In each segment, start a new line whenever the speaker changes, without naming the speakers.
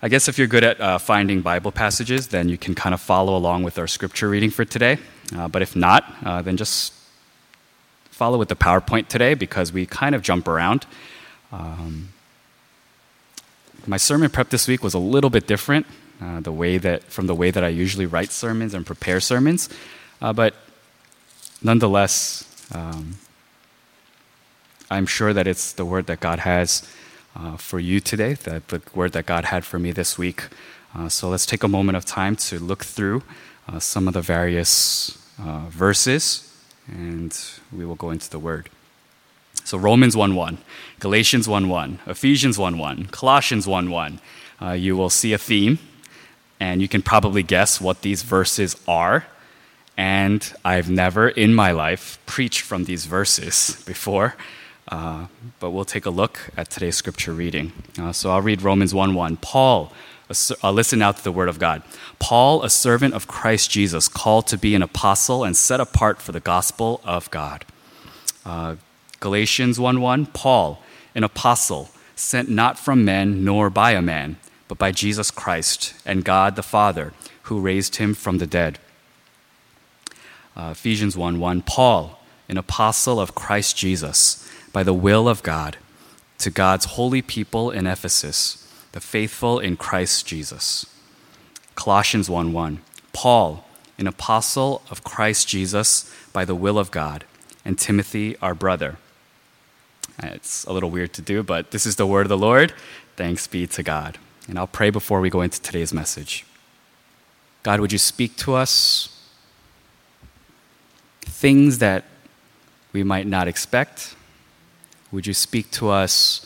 I
guess if you're good at uh, finding Bible passages, then you can kind of follow along with our scripture reading for today. Uh, but if not, uh, then just follow with the PowerPoint today because we kind of jump around. Um, my sermon prep this week was a little bit different, uh, the way that from the way that I usually write sermons and prepare sermons, uh, but nonetheless, um, I'm sure that it's the word that God has uh, for you today, that the word that God had for me this week. Uh, so let's take a moment of time to look through uh, some of the various uh, verses, and we will go into the word. So Romans 1:1, Galatians 1:1, Ephesians 1:1, Colossians 1:1. Uh, you will see a theme, and you can probably guess what these verses are. And I've never in my life preached from these verses before. Uh, but we'll take a look at today's scripture reading. Uh, so I'll read Romans 1 1. Paul, uh, listen out to the word of God. Paul, a servant of Christ Jesus, called to be an apostle and set apart for the gospel of God. Galatians 1 1. Paul, an apostle, sent not from men nor by a man, but by Jesus Christ and God the Father, who raised him from the dead. Uh, Ephesians 1 1. Paul, an apostle of Christ Jesus, by the will of God, to God's holy people in Ephesus, the faithful in Christ Jesus. Colossians 1 1. Paul, an apostle of Christ Jesus, by the will of God, and Timothy, our brother. It's a little weird to do, but this is the word of the Lord. Thanks be to God. And I'll pray before we go into today's message. God, would you speak to us things that we might not expect? Would you speak to us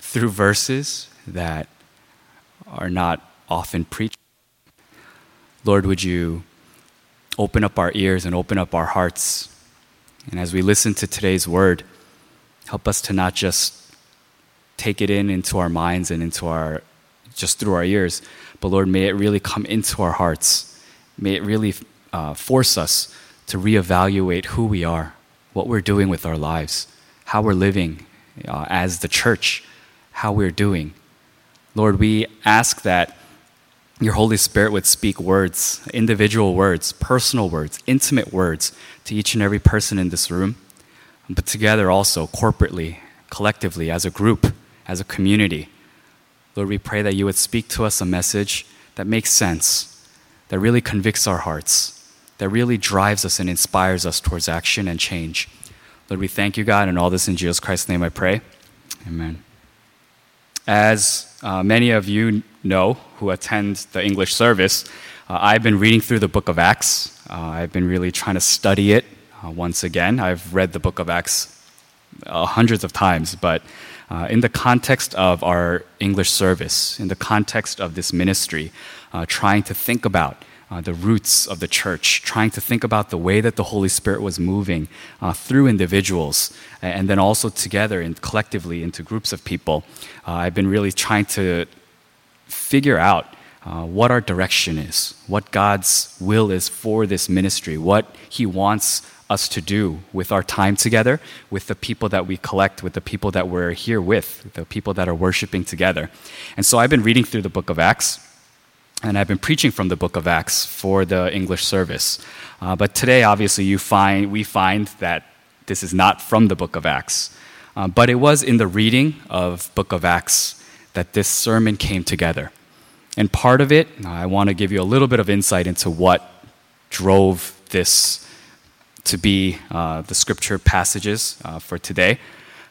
through verses that are not often preached? Lord, would you open up our ears and open up our hearts? And as we listen to today's word, help us to not just take it in into our minds and into our just through our ears, but Lord, may it really come into our hearts. May it really uh, force us to reevaluate who we are, what we're doing with our lives, how we're living uh, as the church, how we're doing. Lord, we ask that your Holy Spirit would speak words, individual words, personal words, intimate words to each and every person in this room, but together also, corporately, collectively, as a group, as a community. Lord, we pray that you would speak to us a message that makes sense, that really convicts our hearts, that really drives us and inspires us towards action and change. Lord, we thank you, God, and all this in Jesus Christ's name I pray. Amen. As uh, many of you know who attend the English service, uh, I've been reading through the book of Acts. Uh, I've been really trying to study it uh, once again. I've read the book of Acts uh, hundreds of times, but uh, in the context of our English service, in the context of this ministry, uh, trying to think about uh, the roots of the church, trying to think about the way that the Holy Spirit was moving through individuals and then also together and collectively into groups of people. I've been really trying to figure out uh, what our direction is, what God's will is for this ministry, what He wants us to do with our time together, with the people that we collect, with the people that we're here with, the people that are worshiping together. And so I've been reading through the book of Acts. And I've been preaching from the book of Acts for the English service. Uh, but today, obviously, you find, we find that this is not from the book of Acts. Uh, but it was in the reading of book of Acts that this sermon came together. And part of it, I want to give you a little bit of insight into what drove this to be uh, the scripture passages uh, for today.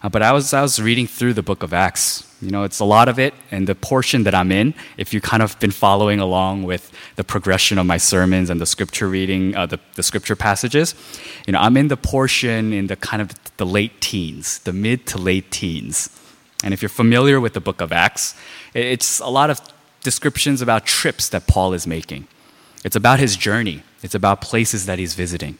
Uh, but I was, I was reading through the book of Acts. You know, it's a lot of it, and the portion that I'm in, if you kind of been following along with the progression of my sermons and the scripture reading, uh, the, the scripture passages, you know, I'm in the portion in the kind of the late teens, the mid to late teens. And if you're familiar with the book of Acts, it's a lot of descriptions about trips that Paul is making. It's about his journey, it's about places that he's visiting.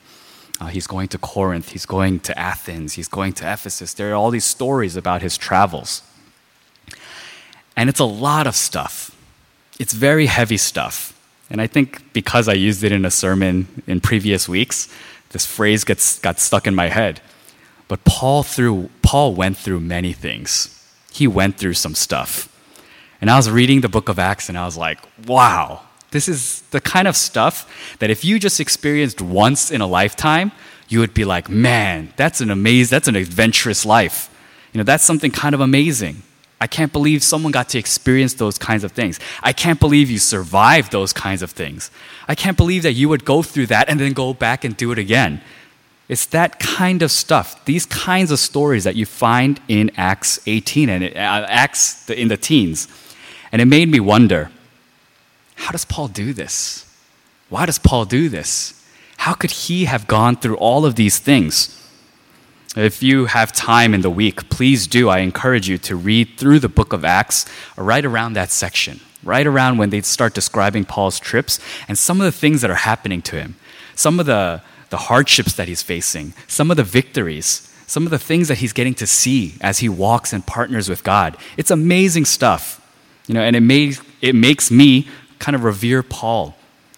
Uh, he's going to Corinth, he's going to Athens, he's going to Ephesus. There are all these stories about his travels. And it's a lot of stuff. it's very heavy stuff. And I think because I used it in a sermon in previous weeks, this phrase gets, got stuck in my head. But Paul, through, Paul went through many things. He went through some stuff. And I was reading the book of Acts and I was like, wow, this is the kind of stuff that if you just experienced once in a lifetime, you would be like, man, that's an amazing, that's an adventurous life. You know, that's something kind of amazing. I can't believe someone got to experience those kinds of things. I can't believe you survived those kinds of things. I can't believe that you would go through that and then go back and do it again. It's that kind of stuff, these kinds of stories that you find in Acts 18 and uh, Acts in the teens. And it made me wonder how does Paul do this? Why does Paul do this? How could he have gone through all of these things? If you have time in the week, please do. I encourage you to read through the book of Acts right around that section, right around when they start describing Paul's trips and some of the things that are happening to him, some of the, the hardships that he's facing, some of the victories, some of the things that he's getting to see as he walks and partners with God. It's amazing stuff. You know, and it, may, it makes me kind of revere Paul.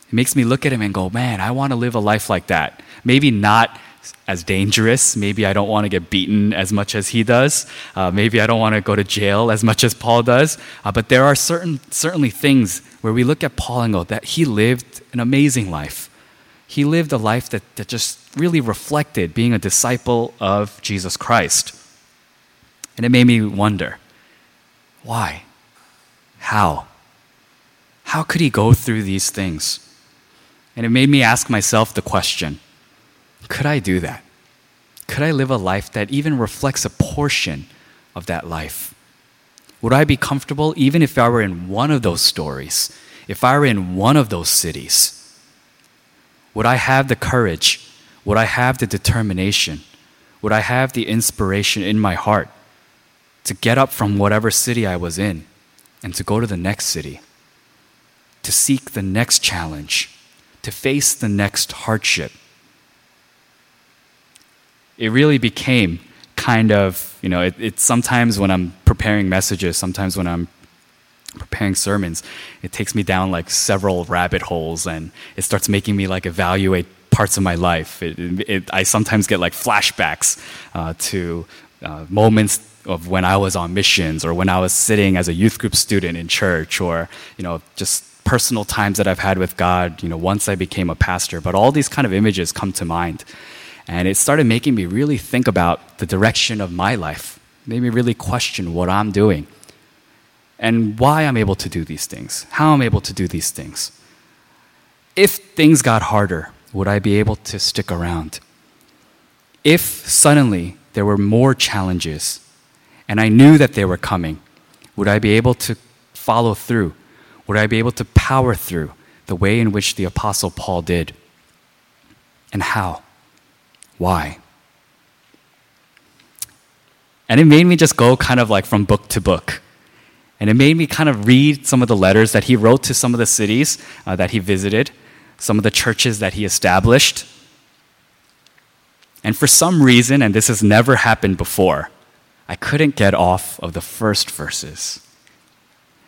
It makes me look at him and go, man, I want to live a life like that. Maybe not as dangerous. Maybe I don't want to get beaten as much as he does. Uh, maybe I don't want to go to jail as much as Paul does. Uh, but there are certain, certainly things where we look at Paul and go, that he lived an amazing life. He lived a life that, that just really reflected being a disciple of Jesus Christ. And it made me wonder why? How? How could he go through these things? And it made me ask myself the question could I do that? Could I live a life that even reflects a portion of that life? Would I be comfortable even if I were in one of those stories, if I were in one of those cities? Would I have the courage? Would I have the determination? Would I have the inspiration in my heart to get up from whatever city I was in and to go to the next city? To seek the next challenge, to face the next hardship. It really became kind of, you know, it, it sometimes when I'm preparing messages, sometimes when I'm preparing sermons, it takes me down like several rabbit holes and it starts making me like evaluate parts of my life. It, it, I sometimes get like flashbacks uh, to uh, moments of when I was on missions or when I was sitting as a youth group student in church or, you know, just personal times that I've had with God, you know, once I became a pastor. But all these kind of images come to mind. And it started making me really think about the direction of my life, made me really question what I'm doing and why I'm able to do these things, how I'm able to do these things. If things got harder, would I be able to stick around? If suddenly there were more challenges and I knew that they were coming, would I be able to follow through would I be able to power through the way in which the Apostle Paul did? And how? Why? And it made me just go kind of like from book to book. And it made me kind of read some of the letters that he wrote to some of the cities uh, that he visited, some of the churches that he established. And for some reason, and this has never happened before, I couldn't get off of the first verses.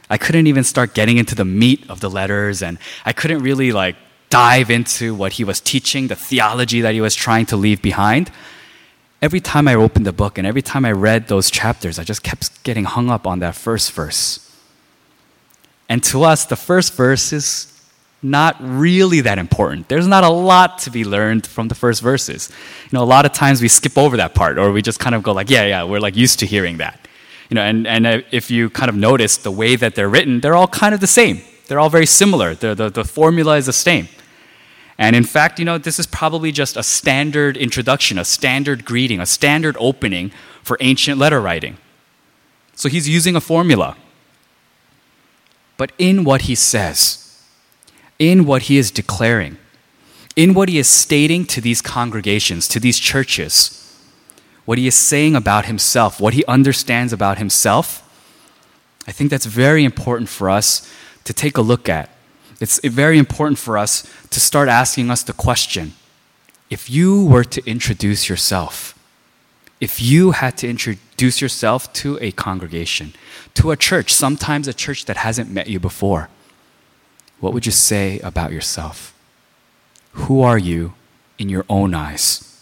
I couldn't even start getting into the meat of the letters, and I couldn't really like dive into what he was teaching, the theology that he was trying to leave behind. Every time I opened the book and every time I read those chapters, I just kept getting hung up on that first verse. And to us, the first verse is not really that important. There's not a lot to be learned from the first verses. You know, a lot of times we skip over that part or we just kind of go like, yeah, yeah, we're like used to hearing that. You know, and, and if you kind of notice the way that they're written, they're all kind of the same. They're all very similar. The, the, the formula is the same. And in fact, you know, this is probably just a standard introduction, a standard greeting, a standard opening for ancient letter writing. So he's using a formula. But in what he says, in what he is declaring, in what he is stating to these congregations, to these churches, what he is saying about himself, what he understands about himself, I think that's very important for us to take a look at. It's very important for us to start asking us the question if you were to introduce yourself, if you had to introduce yourself to a congregation, to a church, sometimes a church that hasn't met you before, what would you say about yourself? Who are you in your own eyes?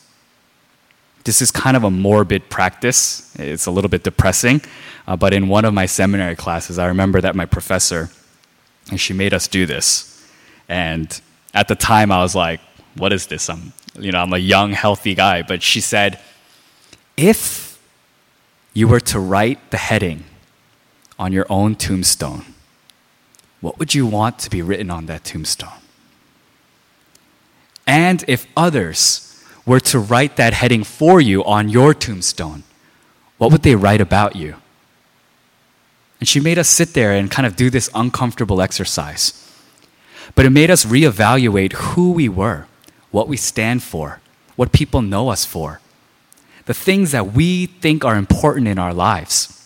This is kind of a morbid practice. It's a little bit depressing. Uh, but in one of my seminary classes, I remember that my professor, and she made us do this. And at the time, I was like, what is this? I'm, you know, I'm a young, healthy guy. But she said, if you were to write the heading on your own tombstone, what would you want to be written on that tombstone? And if others were to write that heading for you on your tombstone, what would they write about you? And she made us sit there and kind of do this uncomfortable exercise. But it made us reevaluate who we were, what we stand for, what people know us for, the things that we think are important in our lives.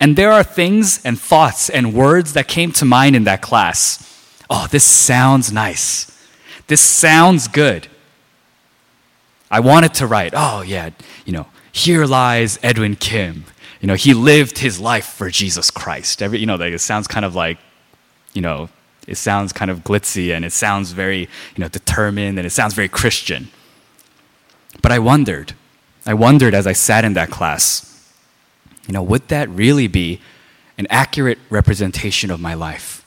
And there are things and thoughts and words that came to mind in that class. Oh, this sounds nice. This sounds good. I wanted to write, oh, yeah, you know, here lies Edwin Kim. You know, he lived his life for Jesus Christ. Every, you know, like, it sounds kind of like, you know, it sounds kind of glitzy and it sounds very, you know, determined and it sounds very Christian. But I wondered, I wondered as I sat in that class, you know, would that really be an accurate representation of my life?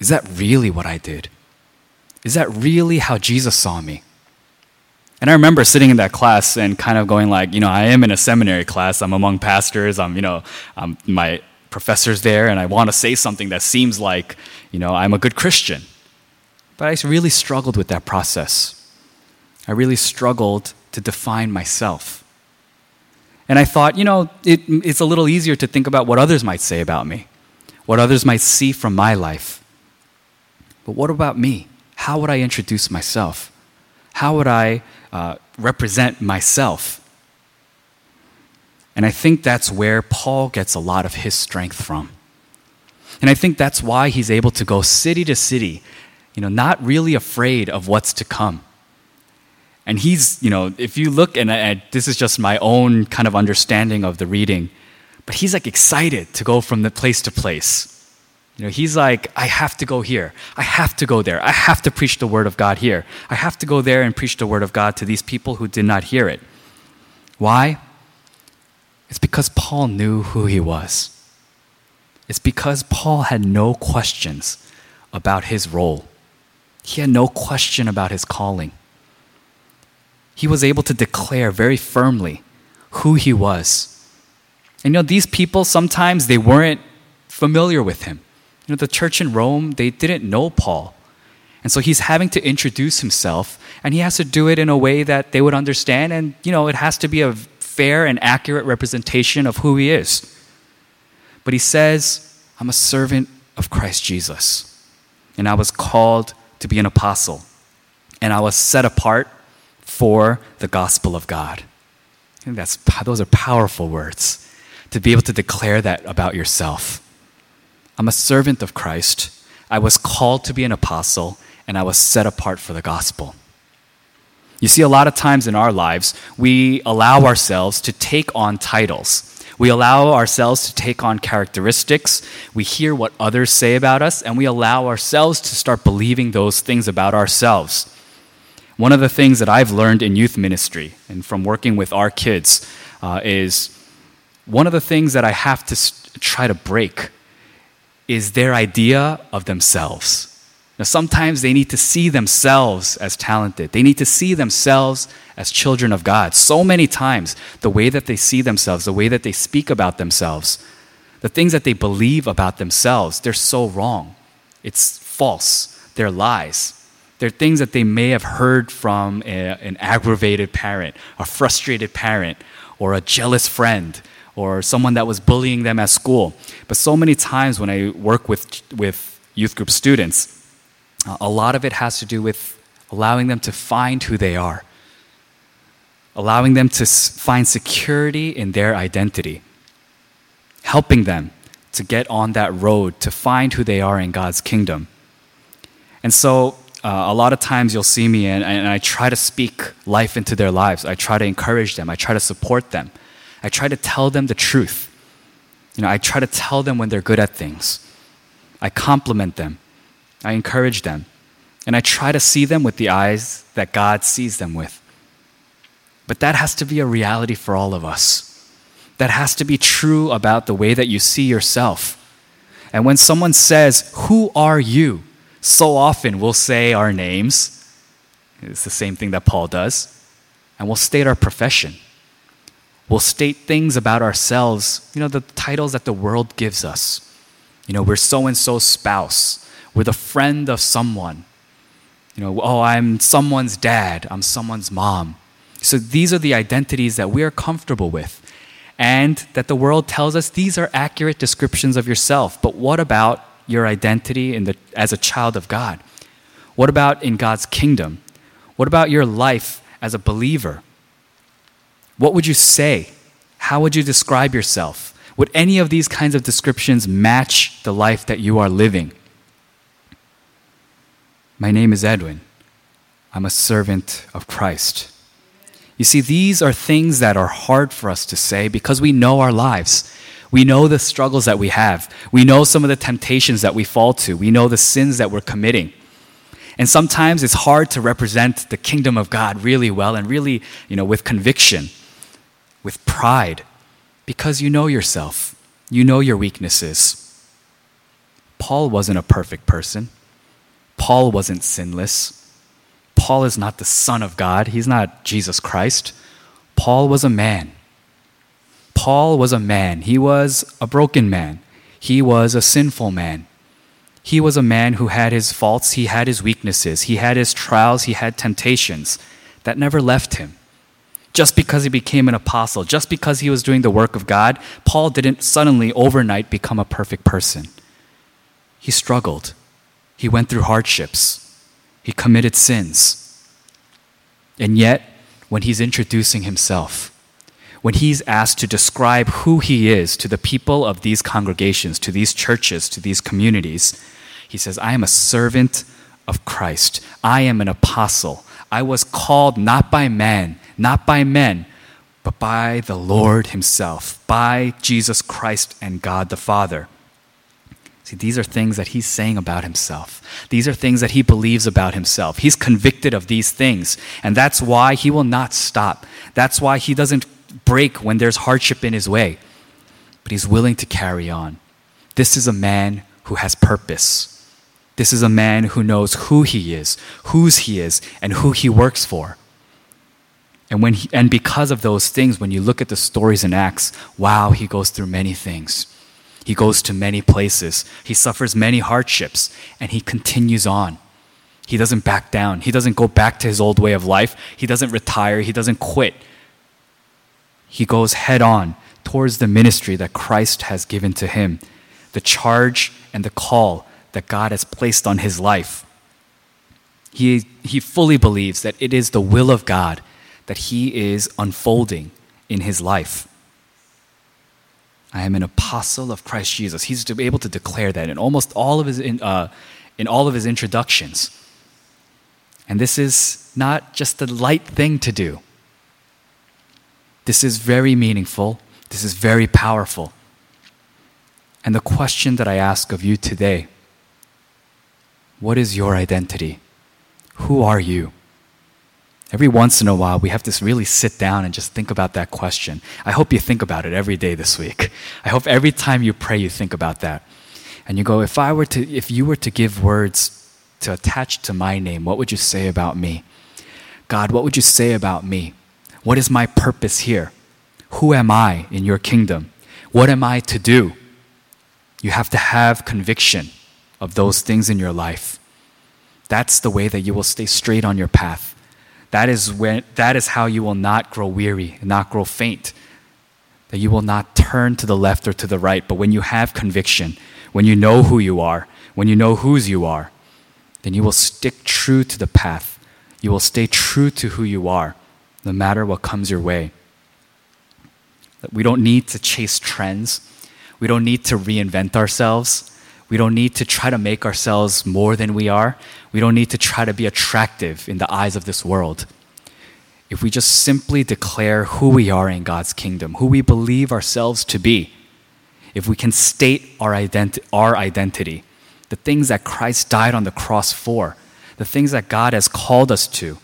Is that really what I did? Is that really how Jesus saw me? And I remember sitting in that class and kind of going like, you know, I am in a seminary class. I'm among pastors. I'm, you know, I'm, my professor's there, and I want to say something that seems like, you know, I'm a good Christian. But I really struggled with that process. I really struggled to define myself. And I thought, you know, it, it's a little easier to think about what others might say about me, what others might see from my life. But what about me? How would I introduce myself? How would I uh, represent myself? And I think that's where Paul gets a lot of his strength from. And I think that's why he's able to go city to city, you know, not really afraid of what's to come. And he's, you know, if you look, and I, this is just my own kind of understanding of the reading, but he's like excited to go from the place to place. You know, he's like, I have to go here. I have to go there. I have to preach the word of God here. I have to go there and preach the word of God to these people who did not hear it. Why? It's because Paul knew who he was. It's because Paul had no questions about his role. He had no question about his calling. He was able to declare very firmly who he was. And you know, these people sometimes they weren't familiar with him. You know, the church in Rome, they didn't know Paul. And so he's having to introduce himself, and he has to do it in a way that they would understand, and you know, it has to be a fair and accurate representation of who he is. But he says, I'm a servant of Christ Jesus, and I was called to be an apostle, and I was set apart for the gospel of God. And that's, those are powerful words to be able to declare that about yourself. I'm a servant of Christ. I was called to be an apostle, and I was set apart for the gospel. You see, a lot of times in our lives, we allow ourselves to take on titles. We allow ourselves to take on characteristics. We hear what others say about us, and we allow ourselves to start believing those things about ourselves. One of the things that I've learned in youth ministry and from working with our kids uh, is one of the things that I have to try to break is their idea of themselves. Now, sometimes they need to see themselves as talented. They need to see themselves as children of God. So many times, the way that they see themselves, the way that they speak about themselves, the things that they believe about themselves, they're so wrong. It's false. They're lies. They're things that they may have heard from a, an aggravated parent, a frustrated parent, or a jealous friend, or someone that was bullying them at school. But so many times when I work with, with youth group students, a lot of it has to do with allowing them to find who they are, allowing them to find security in their identity, helping them to get on that road to find who they are in God's kingdom. And so uh, a lot of times you'll see me and, and I try to speak life into their lives. I try to encourage them. I try to support them. I try to tell them the truth. You know, I try to tell them when they're good at things. I compliment them. I encourage them, and I try to see them with the eyes that God sees them with. But that has to be a reality for all of us. That has to be true about the way that you see yourself. And when someone says, Who are you? so often we'll say our names. It's the same thing that Paul does. And we'll state our profession. We'll state things about ourselves, you know, the titles that the world gives us. You know, we're so and so spouse. We're the friend of someone. You know, oh, I'm someone's dad. I'm someone's mom. So these are the identities that we are comfortable with and that the world tells us these are accurate descriptions of yourself. But what about your identity the, as a child of God? What about in God's kingdom? What about your life as a believer? What would you say? How would you describe yourself? Would any of these kinds of descriptions match the life that you are living? My name is Edwin. I'm a servant of Christ. You see, these are things that are hard for us to say because we know our lives. We know the struggles that we have. We know some of the temptations that we fall to. We know the sins that we're committing. And sometimes it's hard to represent the kingdom of God really well and really, you know, with conviction, with pride, because you know yourself. You know your weaknesses. Paul wasn't a perfect person. Paul wasn't sinless. Paul is not the Son of God, he's not Jesus Christ. Paul was a man. Paul was a man. He was a broken man. He was a sinful man. He was a man who had his faults, he had his weaknesses, he had his trials, he had temptations that never left him. Just because he became an apostle, just because he was doing the work of God, Paul didn't suddenly overnight become a perfect person. He struggled. He went through hardships. He committed sins. And yet, when he's introducing himself, when he's asked to describe who he is to the people of these congregations, to these churches, to these communities, he says, I am a servant of Christ. I am an apostle. I was called not by man, not by men, but by the Lord Himself, by Jesus Christ and God the Father. See, these are things that he's saying about himself. These are things that he believes about himself. He's convicted of these things. And that's why he will not stop. That's why he doesn't break when there's hardship in his way. But he's willing to carry on. This is a man who has purpose. This is a man who knows who he is, whose he is, and who he works for. And, when he, and because of those things, when you look at the stories in Acts, wow, he goes through many things. He goes to many places. He suffers many hardships and he continues on. He doesn't back down. He doesn't go back to his old way of life. He doesn't retire. He doesn't quit. He goes head on towards the ministry that Christ has given to him, the charge and the call that God has placed on his life. He, he fully believes that it is the will of God that he is unfolding in his life. I am an apostle of Christ Jesus. He's to be able to declare that in almost all of his, in, uh, in all of his introductions. And this is not just a light thing to do. This is very meaningful. This is very powerful. And the question that I ask of you today what is your identity? Who are you? Every once in a while, we have to really sit down and just think about that question. I hope you think about it every day this week. I hope every time you pray, you think about that. And you go, if I were to, if you were to give words to attach to my name, what would you say about me? God, what would you say about me? What is my purpose here? Who am I in your kingdom? What am I to do? You have to have conviction of those things in your life. That's the way that you will stay straight on your path. That is, when, that is how you will not grow weary, not grow faint. That you will not turn to the left or to the right, but when you have conviction, when you know who you are, when you know whose you are, then you will stick true to the path. You will stay true to who you are, no matter what comes your way. We don't need to chase trends. We don't need to reinvent ourselves. We don't need to try to make ourselves more than we are. We don't need to try to be attractive in the eyes of this world. If we just simply declare who we are in God's kingdom, who we believe ourselves to be, if we can state our, identi- our identity, the things that Christ died on the cross for, the things that God has called us to,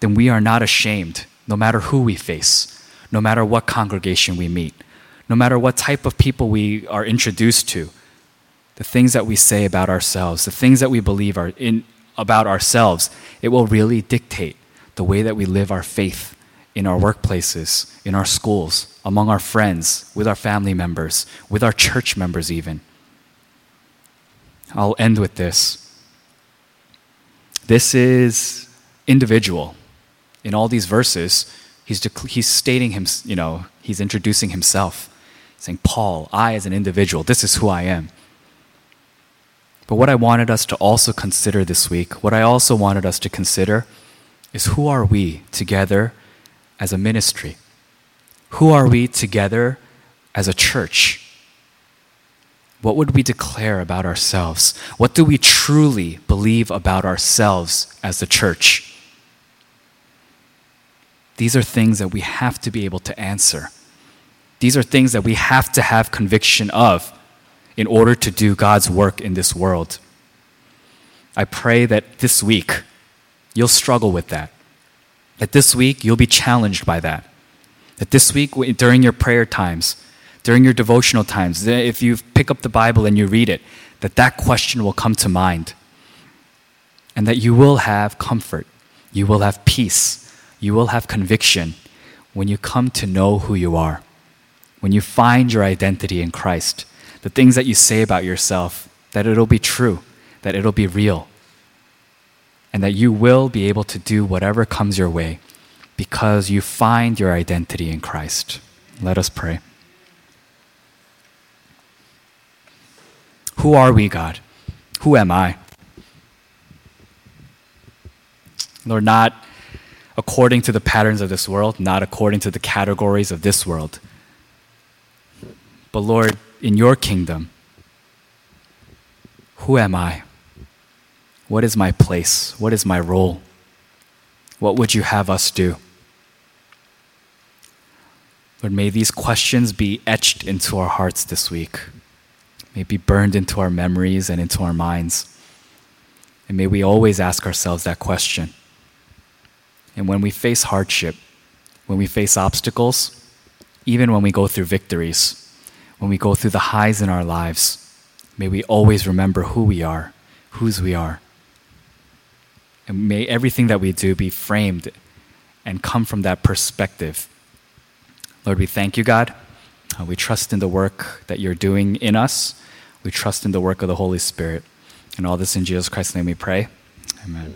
then we are not ashamed no matter who we face, no matter what congregation we meet, no matter what type of people we are introduced to. The things that we say about ourselves, the things that we believe are in about ourselves, it will really dictate the way that we live our faith in our workplaces, in our schools, among our friends, with our family members, with our church members, even. I'll end with this. This is individual. In all these verses, he's, dec- he's stating him, you know, he's introducing himself, saying, Paul, I as an individual, this is who I am. But what I wanted us to also consider this week, what I also wanted us to consider is who are we together as a ministry? Who are we together as a church? What would we declare about ourselves? What do we truly believe about ourselves as the church? These are things that we have to be able to answer. These are things that we have to have conviction of in order to do God's work in this world. I pray that this week you'll struggle with that. That this week you'll be challenged by that. That this week, during your prayer times, during your devotional times, if you pick up the Bible and you read it, that that question will come to mind. And that you will have comfort, you will have peace, you will have conviction when you come to know who you are. When you find your identity in Christ, the things that you say about yourself, that it'll be true, that it'll be real, and that you will be able to do whatever comes your way because you find your identity in Christ. Let us pray. Who are we, God? Who am I? Lord, not according to the patterns of this world, not according to the categories of this world. But Lord, in your kingdom, who am I? What is my place? What is my role? What would you have us do? Lord, may these questions be etched into our hearts this week. May be burned into our memories and into our minds. And may we always ask ourselves that question. And when we face hardship, when we face obstacles, even when we go through victories, when we go through the highs in our lives, may we always remember who we are, whose we are. And may everything that we do be framed and come from that perspective Lord, we thank you, God. Uh, we trust in the work that you're doing in us. We trust in the work of the Holy Spirit. And all this in Jesus Christ's name we pray. Amen.